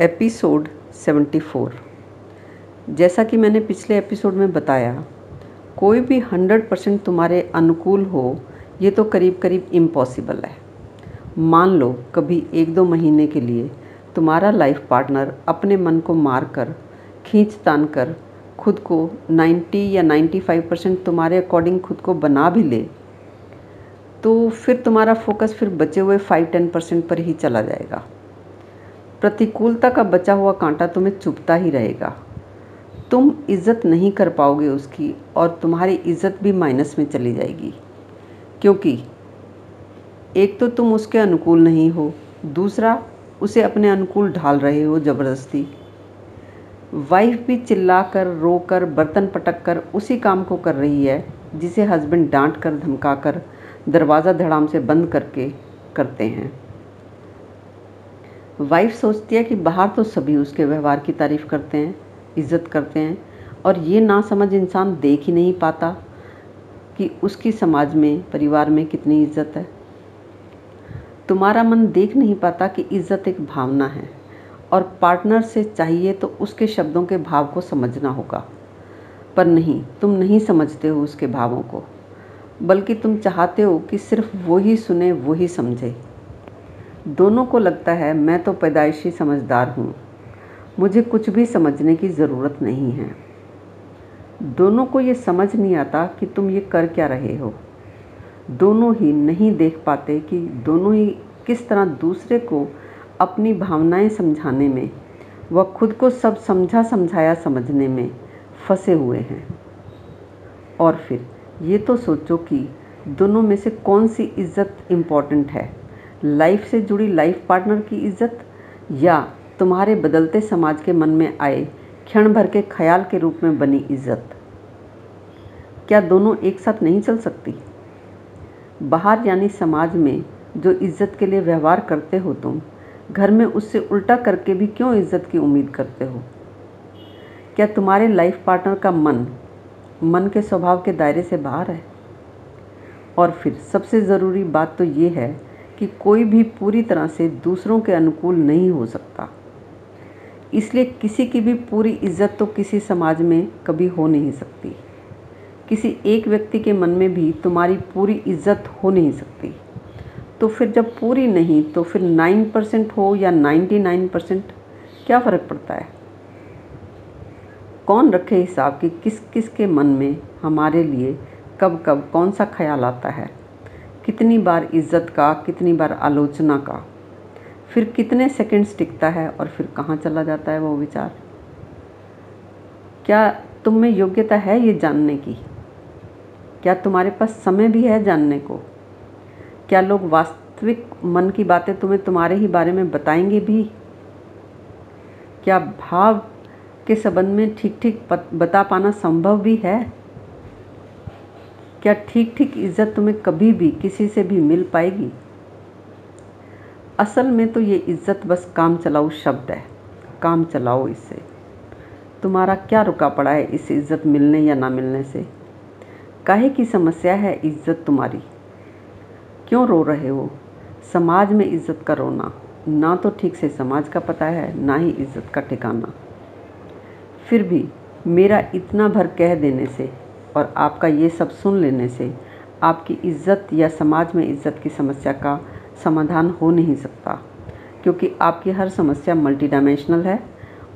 Episode 74 जैसा कि मैंने पिछले एपिसोड में बताया, कोई भी 100 परसेंट तुम्हारे अनुकूल हो, ये तो करीब करीब इम्पॉसिबल है। मान लो कभी एक दो महीने के लिए तुम्हारा लाइफ पार्टनर अपने मन को मार कर खींच तान कर, खुद को 90 या 95 परसेंट तुम्हारे अकॉर्डिंग खुद को बना भी ले तो फिर तुम्हारा फोकस फिर बचे हुए 5-10 परसेंट पर ही चला जाएगा। प्रतिकूलता का बचा हुआ कांटा तुम्हें चुभता ही रहेगा। तुम इज़्ज़त नहीं कर पाओगे उसकी और तुम्हारी इज़्ज़त भी माइनस में चली जाएगी। क्योंकि एक तो तुम उसके अनुकूल नहीं हो, दूसरा उसे अपने अनुकूल ढाल रहे हो ज़बरदस्ती। वाइफ भी चिल्ला कर बर्तन पटक कर उसी काम को कर रही है, जिसे हस्बैंड डांट कर धमका कर दरवाज़ा धड़ाम से बंद करके करते हैं। वाइफ सोचती है कि बाहर तो सभी उसके व्यवहार की तारीफ़ करते हैं, इज़्ज़त करते हैं और ये ना समझ इंसान देख ही नहीं पाता कि उसकी समाज में, परिवार में कितनी इज़्ज़त है। तुम्हारा मन देख नहीं पाता कि इज़्ज़त एक भावना है और पार्टनर से चाहिए तो उसके शब्दों के भाव को समझना होगा। पर नहीं, तुम नहीं समझते हो उसके भावों को, बल्कि तुम चाहते हो कि सिर्फ़ वो ही सुने, वो ही समझे। दोनों को लगता है मैं तो पैदाइशी समझदार हूँ। मुझे कुछ भी समझने की ज़रूरत नहीं है। दोनों को ये समझ नहीं आता कि तुम ये कर क्या रहे हो। दोनों ही नहीं देख पाते कि दोनों ही किस तरह दूसरे को अपनी भावनाएँ समझाने में व खुद को सब समझा समझाया समझने में फंसे हुए हैं। और फिर ये तो सोचो कि दोनों में से कौन सी इज़्ज़त इंपॉर्टेंट है। लाइफ से जुड़ी लाइफ पार्टनर की इज़्ज़त या तुम्हारे बदलते समाज के मन में आए क्षण भर के ख्याल के रूप में बनी इज़्ज़त? क्या दोनों एक साथ नहीं चल सकती? बाहर यानी समाज में जो इज़्ज़त के लिए व्यवहार करते हो तुम, घर में उससे उल्टा करके भी क्यों इज़्ज़त की उम्मीद करते हो? क्या तुम्हारे लाइफ पार्टनर का मन मन के स्वभाव के दायरे से बाहर है? और फिर सबसे ज़रूरी बात तो ये है कि कोई भी पूरी तरह से दूसरों के अनुकूल नहीं हो सकता। इसलिए किसी की भी पूरी इज़्ज़त तो किसी समाज में कभी हो नहीं सकती। किसी एक व्यक्ति के मन में भी तुम्हारी पूरी इज़्ज़त हो नहीं सकती। तो फिर जब पूरी नहीं तो फिर नाइन परसेंट हो या नाइन्टी नाइन परसेंट क्या फ़र्क पड़ता है? कौन रखे हिसाब कि किस किस के मन में हमारे लिए कब कब कौन सा ख्याल आता है? कितनी बार इज़्ज़त का, कितनी बार आलोचना का? फिर कितने सेकंड्स टिकता है और फिर कहाँ चला जाता है वो विचार? क्या तुम में योग्यता है ये जानने की? क्या तुम्हारे पास समय भी है जानने को? क्या लोग वास्तविक मन की बातें तुम्हें तुम्हारे ही बारे में बताएँगे भी? क्या भाव के संबंध में ठीक ठीक बता पाना संभव भी है? क्या ठीक ठीक इज़्ज़त तुम्हें कभी भी किसी से भी मिल पाएगी? असल में तो ये इज़्ज़त बस काम चलाओ शब्द है। काम चलाओ इससे तुम्हारा क्या रुका पड़ा है इस इज़्ज़त मिलने या ना मिलने से? काहे की समस्या है इज़्ज़त तुम्हारी? क्यों रो रहे हो? समाज में इज़्ज़त का रोना। ना तो ठीक से समाज का पता है, ना ही इज़्ज़त का ठिकाना। फिर भी मेरा इतना भर कह देने से और आपका ये सब सुन लेने से आपकी इज़्ज़त या समाज में इज़्ज़त की समस्या का समाधान हो नहीं सकता। क्योंकि आपकी हर समस्या मल्टी डायमेंशनल है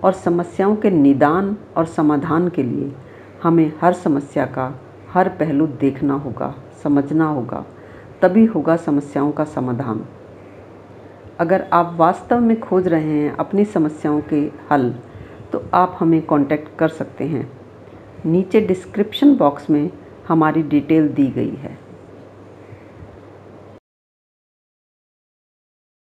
और समस्याओं के निदान और समाधान के लिए हमें हर समस्या का हर पहलू देखना होगा, समझना होगा, तभी होगा समस्याओं का समाधान। अगर आप वास्तव में खोज रहे हैं अपनी समस्याओं के हल तो आप हमें कांटेक्ट कर सकते हैं। नीचे डिस्क्रिप्शन बॉक्स में हमारी डिटेल दी गई है।